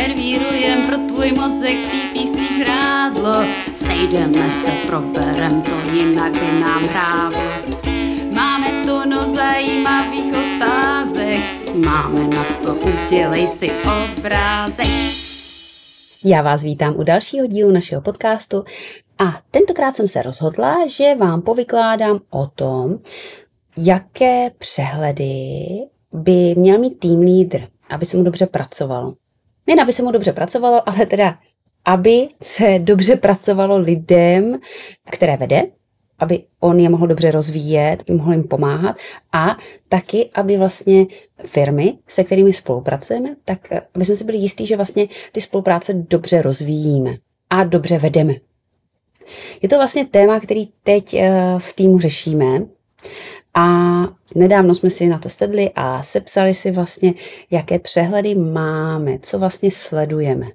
servírujem pro tvůj mozek PPC žrádlo. Sejdeme se, proberem to, jinak by nám hrávlo. Máme tu no zajímavých otázek, máme na to, udělej si obrázek. Já vás vítám u dalšího dílu našeho podcastu a tentokrát jsem se rozhodla, že vám povykládám o tom, jaké přehledy by měl mít tým lídr, aby se mu dobře pracovalo. Nejen aby se mu dobře pracovalo, ale teda aby se dobře pracovalo lidem, které vede, aby on je mohl dobře rozvíjet, mohl jim pomáhat a taky, aby vlastně firmy, se kterými spolupracujeme, tak aby jsme si byli jistí, že vlastně ty spolupráce dobře rozvíjíme a dobře vedeme. Je to vlastně téma, který teď eh, v týmu řešíme a nedávno jsme si na to sedli a sepsali si vlastně, jaké přehledy máme, co vlastně sledujeme.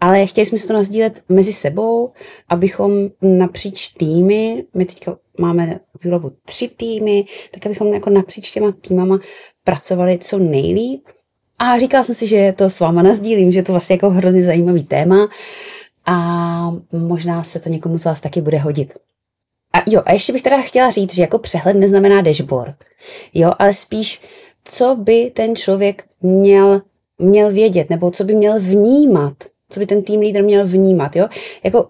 Ale chtěli jsme si to nazdílet mezi sebou, abychom napříč týmy, my teďka máme výrobu tři týmy, tak abychom jako napříč těma týmama pracovali co nejlíp. A říkala jsem si, že to s váma nazdílím, že to vlastně jako hrozně zajímavý téma a možná se to někomu z vás taky bude hodit. A jo, a ještě bych teda chtěla říct, že jako přehled neznamená dashboard, jo, ale spíš, co by ten člověk měl, měl vědět, nebo co by měl vnímat, co by ten tým lídr měl vnímat, jo. Jako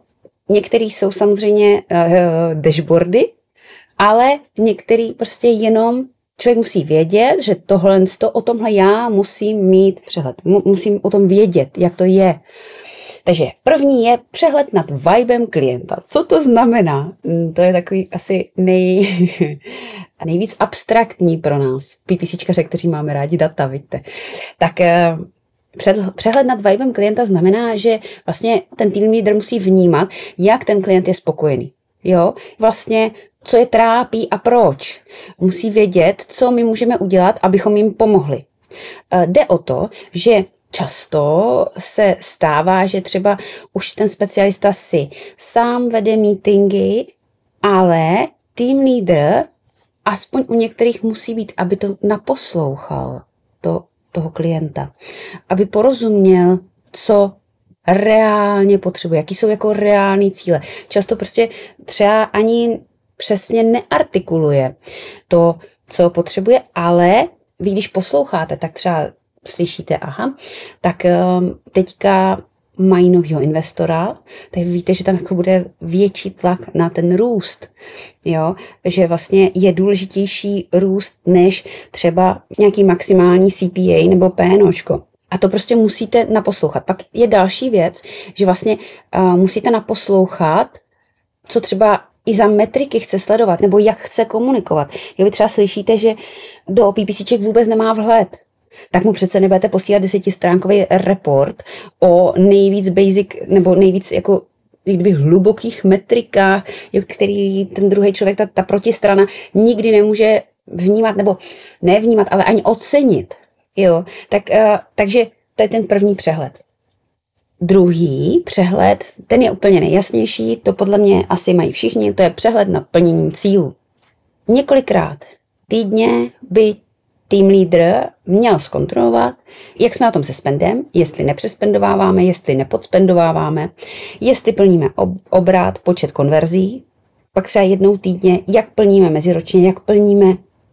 některý jsou samozřejmě uh, dashboardy, ale některý prostě jenom člověk musí vědět, že tohle, o tomhle já musím mít přehled, musím o tom vědět, jak to je. Takže první je přehled nad vibem klienta. Co to znamená? Mm, to je takový asi nej, nejvíc abstraktní pro nás, PPCčkaře, kteří máme rádi data, víte. Tak eh, Přehled nad vibem klienta znamená, že vlastně ten tým leader musí vnímat, jak ten klient je spokojený. Jo, vlastně co je trápí a proč. Musí vědět, co my můžeme udělat, abychom jim pomohli. Eh, jde o to, že často se stává, že třeba už ten specialista si sám vede meetingy, ale tým leader aspoň u některých musí být, aby to naposlouchal to, toho klienta, aby porozuměl, co reálně potřebuje, jaký jsou jako reální cíle. Často prostě třeba ani přesně neartikuluje to, co potřebuje, ale vy když posloucháte, tak třeba slyšíte, aha, tak ehm, teďka mají nového investora, tak víte, že tam jako bude větší tlak na ten růst, jo, že vlastně je důležitější růst než třeba nějaký maximální CPA nebo PNOčko. A to prostě musíte naposlouchat. Pak je další věc, že vlastně uh, musíte naposlouchat, co třeba i za metriky chce sledovat, nebo jak chce komunikovat. Jo, vy třeba slyšíček, že do PPCček vůbec nemá vhled tak mu přece nebudete posílat desetistránkový report o nejvíc basic, nebo nejvíc jako kdyby hlubokých metrikách, který ten druhý člověk, ta, ta protistrana nikdy nemůže vnímat, nebo nevnímat, ale ani ocenit. Jo? Tak, uh, takže to je ten první přehled. Druhý přehled, ten je úplně nejjasnější, to podle mě asi mají všichni, to je přehled nad plněním cílů. Několikrát týdně by tým leader měl zkontrolovat, jak jsme na tom se spendem, jestli nepřespendováváme, jestli nepodspendováváme, jestli plníme ob- obrat, počet konverzí, pak třeba jednou týdně, jak plníme meziročně, jak plníme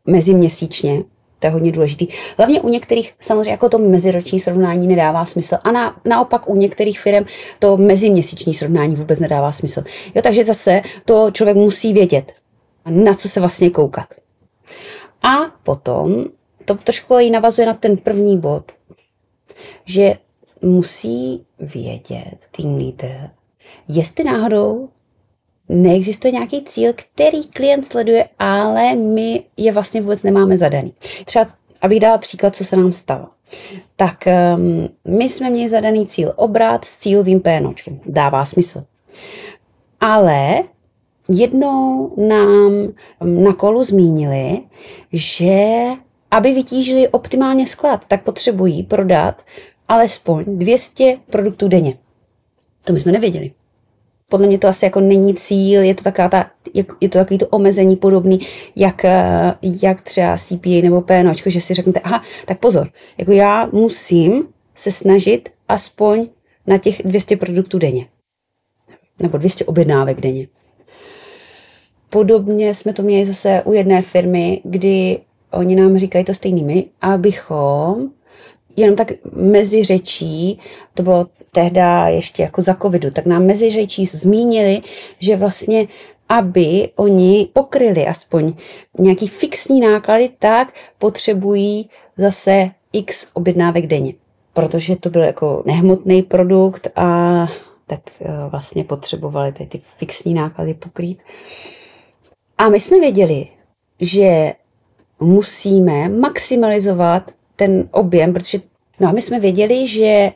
meziměsíčně, to je hodně důležitý. Hlavně u některých samozřejmě jako to meziroční srovnání nedává smysl a na, naopak u některých firm to meziměsíční srovnání vůbec nedává smysl. Jo, takže zase to člověk musí vědět, na co se vlastně koukat. A potom to trošku i navazuje na ten první bod, že musí vědět tým leader, jestli náhodou neexistuje nějaký cíl, který klient sleduje, ale my je vlastně vůbec nemáme zadaný. Třeba, abych dala příklad, co se nám stalo. Tak um, my jsme měli zadaný cíl obrat s cílovým PNOčkem. Dává smysl. Ale jednou nám na kolu zmínili, že aby vytížili optimálně sklad, tak potřebují prodat alespoň 200 produktů denně. To my jsme nevěděli. Podle mě to asi jako není cíl, je to, taková ta, je to takový to omezení podobný, jak, eh, jak třeba CPA nebo PNOčko, že si řeknete, aha, tak pozor, jako já musím se snažit aspoň na těch 200 produktů denně. Nebo 200 objednávek denně. Podobně jsme to měli zase u jedné firmy, kdy oni nám říkají to stejnými, abychom jenom tak mezi řečí, to bylo tehdy ještě jako za covidu, tak nám mezi řečí zmínili, že vlastně aby oni pokryli aspoň nějaký fixní náklady, tak potřebují zase x objednávek denně. Protože to byl jako nehmotný produkt a tak eh, vlastně potřebovali tady ty fixní náklady pokrýt. A my jsme věděli, že musíme maximalizovat ten objem, protože no a my jsme věděli, že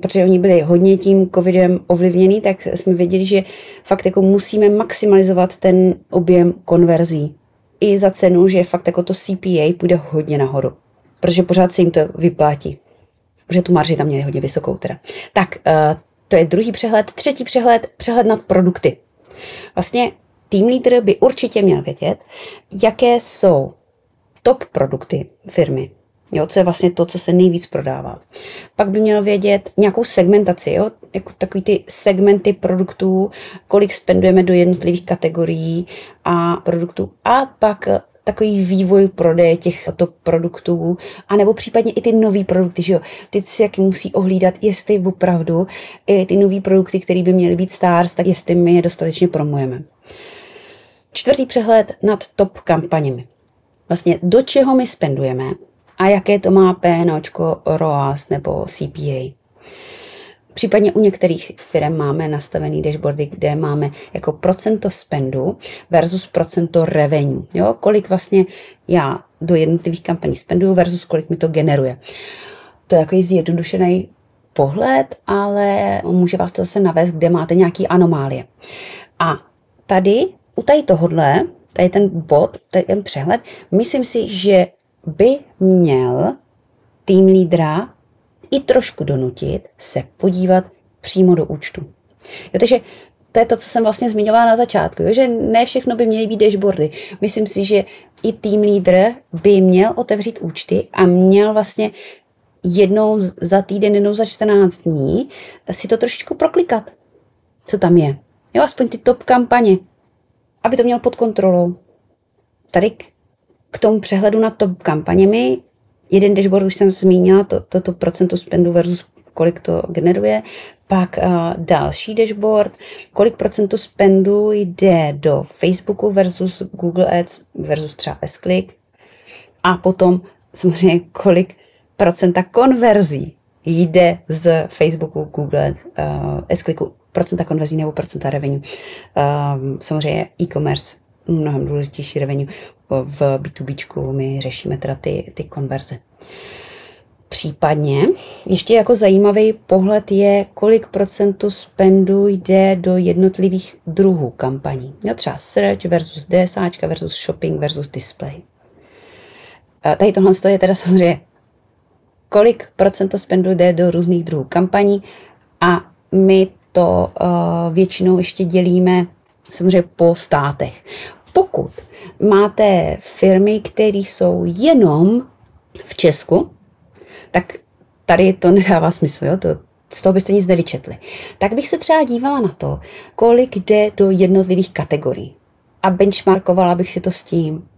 protože oni byli hodně tím covidem ovlivněný, tak jsme věděli, že fakt jako musíme maximalizovat ten objem konverzí. I za cenu, že fakt jako to CPA půjde hodně nahoru. Protože pořád se jim to vyplatí. Protože tu marži tam měli hodně vysokou teda. Tak, uh, to je druhý přehled. Třetí přehled, přehled nad produkty. Vlastně tým leader by určitě měl vědět, jaké jsou top produkty firmy. Jo, co je vlastně to, co se nejvíc prodává. Pak by měl vědět nějakou segmentaci, jo, jako takový ty segmenty produktů, kolik spendujeme do jednotlivých kategorií a produktů. A pak takový vývoj prodeje těchto produktů, anebo případně i ty nové produkty, že jo. Ty si jak musí ohlídat, jestli opravdu i ty nové produkty, které by měly být stars, tak jestli my je dostatečně promujeme. Čtvrtý přehled nad top kampaněmi. Vlastně do čeho my spendujeme a jaké to má PNOčko, ROAS nebo CPA. Případně u některých firm máme nastavený dashboardy, kde máme jako procento spendu versus procento revenue. Jo? Kolik vlastně já do jednotlivých kampaní spenduju versus kolik mi to generuje. To je takový zjednodušený pohled, ale může vás to zase navést, kde máte nějaký anomálie. A tady u tady tohodle, tady ten bod, tady ten přehled, myslím si, že by měl tým lídra i trošku donutit se podívat přímo do účtu. Jo, takže to je to, co jsem vlastně zmiňovala na začátku, jo, že ne všechno by měly být dashboardy. Myslím si, že i tým lídr by měl otevřít účty a měl vlastně jednou za týden, jednou za 14 dní si to trošičku proklikat, co tam je. Jo, aspoň ty top kampaně, aby to měl pod kontrolou. Tady k tomu přehledu na top kampaněmi, jeden dashboard už jsem zmínila, to, to, to procento spendu versus kolik to generuje. Pak uh, další dashboard, kolik procentu spendu jde do Facebooku versus Google Ads versus třeba S-Click. A potom samozřejmě kolik procenta konverzí jde z Facebooku, Google, uh, S-Clicku, procenta konverzí nebo procenta revenue. Um, samozřejmě e-commerce, mnohem důležitější revenue v B2B my řešíme teda ty, ty konverze. Případně ještě jako zajímavý pohled je, kolik procentu spendu jde do jednotlivých druhů kampaní. Jo, třeba search versus DSA versus shopping versus display. A tady tohle je teda samozřejmě, kolik procento spendu jde do různých druhů kampaní a my to uh, většinou ještě dělíme samozřejmě po státech. Pokud máte firmy, které jsou jenom v Česku, tak tady to nedává smysl, jo? To, z toho byste nic nevyčetli. Tak bych se třeba dívala na to, kolik jde do jednotlivých kategorií. A benchmarkovala bych si to s tím.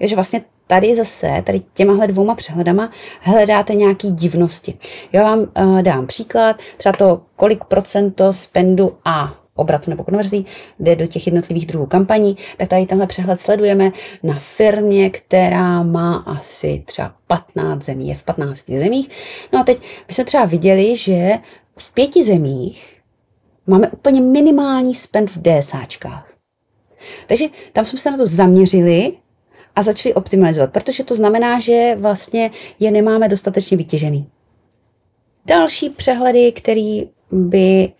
Že vlastně tady zase, tady těmahle dvouma přehledama hledáte nějaký divnosti. Já vám uh, dám příklad, třeba to, kolik procento spendu A obratu nebo konverzí, jde do těch jednotlivých druhů kampaní, tak tady tenhle přehled sledujeme na firmě, která má asi třeba 15 zemí, je v 15 zemích. No a teď my jsme třeba viděli, že v pěti zemích máme úplně minimální spend v DSAčkách. Takže tam jsme se na to zaměřili a začali optimalizovat, protože to znamená, že vlastně je nemáme dostatečně vytěžený. Další přehledy, který by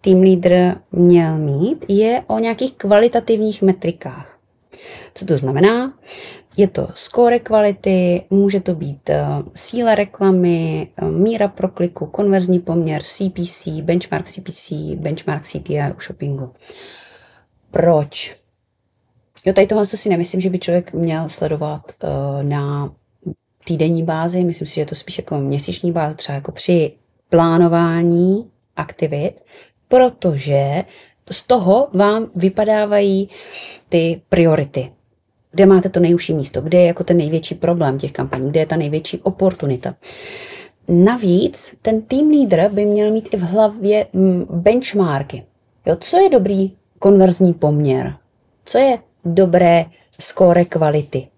tým lídr měl mít, je o nějakých kvalitativních metrikách. Co to znamená? Je to score kvality, může to být uh, síla reklamy, uh, míra prokliku, konverzní poměr, CPC, benchmark CPC, benchmark CTR u shoppingu. Proč? Jo, tady tohle si nemyslím, že by člověk měl sledovat uh, na týdenní bázi, myslím si, že je to spíš jako měsíční báze, třeba jako při plánování aktivit, protože z toho vám vypadávají ty priority. Kde máte to nejužší místo, kde je jako ten největší problém těch kampaní, kde je ta největší oportunita. Navíc ten tým leader by měl mít i v hlavě mm, benchmarky. Jo, co je dobrý konverzní poměr? Co je dobré skóre kvality?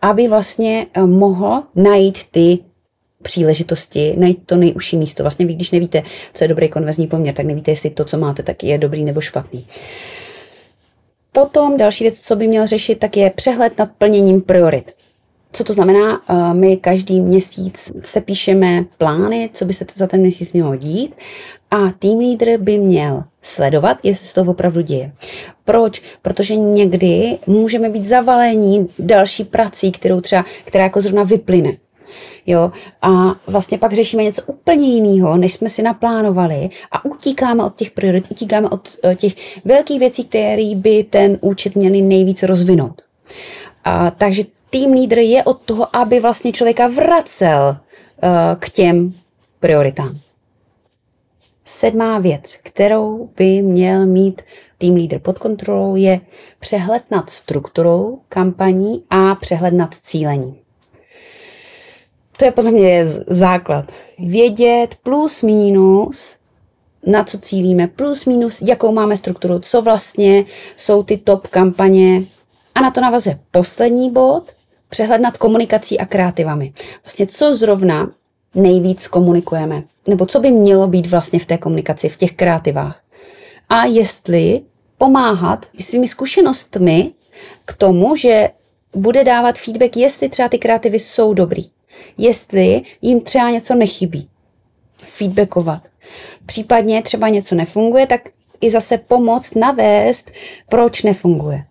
Aby vlastně eh, mohl najít ty příležitosti, najít to nejužší místo. Vlastně vy, když nevíte, co je dobrý konverzní poměr, tak nevíte, jestli to, co máte, tak je dobrý nebo špatný. Potom další věc, co by měl řešit, tak je přehled nad plněním priorit. Co to znamená? Eh, my každý měsíc se píšeme plány, co by se za ten měsíc mělo dít a tým lídr by měl sledovat, jestli se to opravdu děje. Proč? Protože někdy můžeme být zavalení další prací, kterou třeba, která jako zrovna vyplyne. Jo? A vlastně pak řešíme něco úplně jiného, než jsme si naplánovali a utíkáme od těch priorit, utíkáme od eh, těch velkých věcí, které by ten účet měli nejvíc rozvinout. A, takže tým lídr je od toho, aby vlastně člověka vracel uh, k těm prioritám. Sedmá věc, kterou by měl mít tým lídr pod kontrolou, je přehled nad strukturou kampaní a přehled nad cílení. To je podle mě základ. Vědět plus minus, na co cílíme, plus minus, jakou máme strukturu, co vlastně jsou ty top kampaně. A na to navazuje poslední bod, přehled nad komunikací a kreativami. Vlastně co zrovna nejvíc komunikujeme, nebo co by mělo být vlastně v té komunikaci, v těch kreativách. A jestli pomáhat svými zkušenostmi k tomu, že bude dávat feedback, jestli třeba ty kreativy jsou dobrý, jestli jim třeba něco nechybí. Feedbackovat. Případně třeba něco nefunguje, tak i zase pomoct navést, proč nefunguje.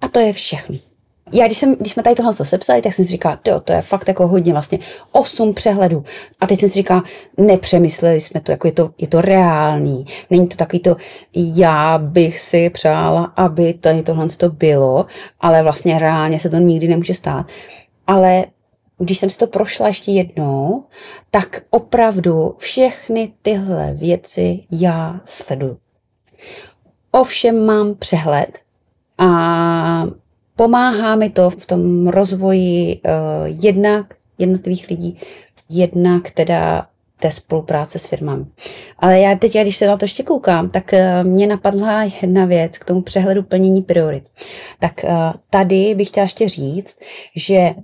A to je všechno já když, jsem, když jsme tady tohle sepsali, tak jsem si říkala, to, to je fakt jako hodně vlastně, osm přehledů. A teď jsem si říkala, nepřemysleli jsme to, jako je to, je to reální. Není to takový to, já bych si přála, aby tady tohle to bylo, ale vlastně reálně se to nikdy nemůže stát. Ale když jsem si to prošla ještě jednou, tak opravdu všechny tyhle věci já sleduju. Ovšem mám přehled a Pomáhá mi to v tom rozvoji uh, jednak jednotlivých lidí, jednak teda té spolupráce s firmami. Ale já teď, když se na to ještě koukám, tak uh, mě napadla jedna věc k tomu přehledu plnění priorit. Tak uh, tady bych chtěla ještě říct, že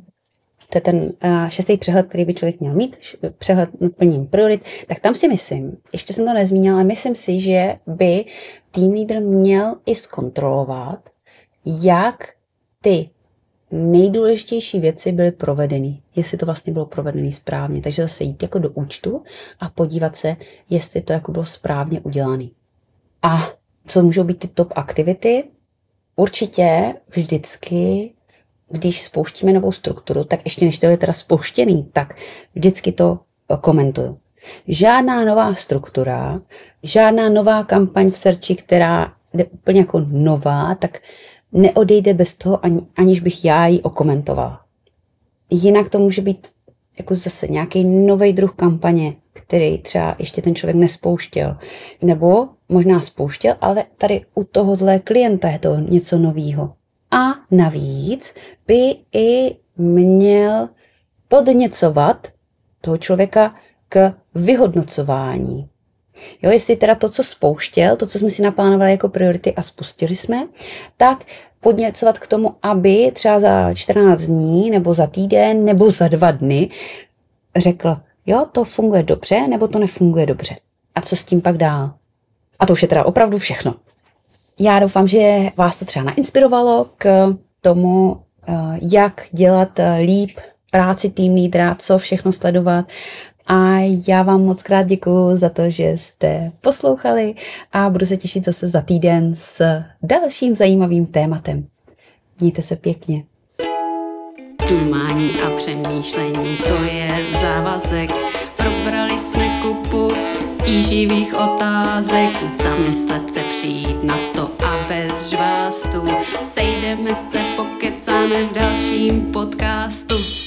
to je ten šestý přehled, který by člověk měl mít, přehled nad plněním priorit, tak tam si myslím, ještě jsem to nezmínila, ale myslím si, že by tým lídr měl i zkontrolovat, jak ty nejdůležitější věci byly provedeny, jestli to vlastně bylo provedené správně. Takže zase jít jako do účtu a podívat se, jestli to jako bylo správně udělané. A co můžou být ty top aktivity? Určitě vždycky, když spouštíme novou strukturu, tak ještě než to je teda spouštěný, tak vždycky to komentuju. Žádná nová struktura, žádná nová kampaň v Searchi, která je úplně jako nová, tak neodejde bez toho, ani, aniž bych já ji okomentovala. Jinak to může být jako zase nějaký nový druh kampaně, který třeba ještě ten člověk nespouštěl. Nebo možná spouštěl, ale tady u tohohle klienta je to něco novýho. A navíc by i měl podněcovat toho člověka k vyhodnocování. Jo, jestli teda to, co spouštěl, to, co jsme si naplánovali jako priority a spustili jsme, tak podněcovat k tomu, aby třeba za 14 dní, nebo za týden, nebo za dva dny řekl, jo, to funguje dobře, nebo to nefunguje dobře. A co s tím pak dál? A to už je teda opravdu všechno. Já doufám, že vás to třeba nainspirovalo k tomu, eh, jak dělat eh, líp práci tým lídra, co všechno sledovat a já vám moc krát děkuji za to, že jste poslouchali a budu se těšit zase za týden s dalším zajímavým tématem. Mějte se pěkně. Dumání a přemýšlení, to je závazek. Probrali jsme kupu tíživých otázek, zamyslet se přijít na to a bez žvástu. Sejdeme se, pokecáme v dalším podcastu.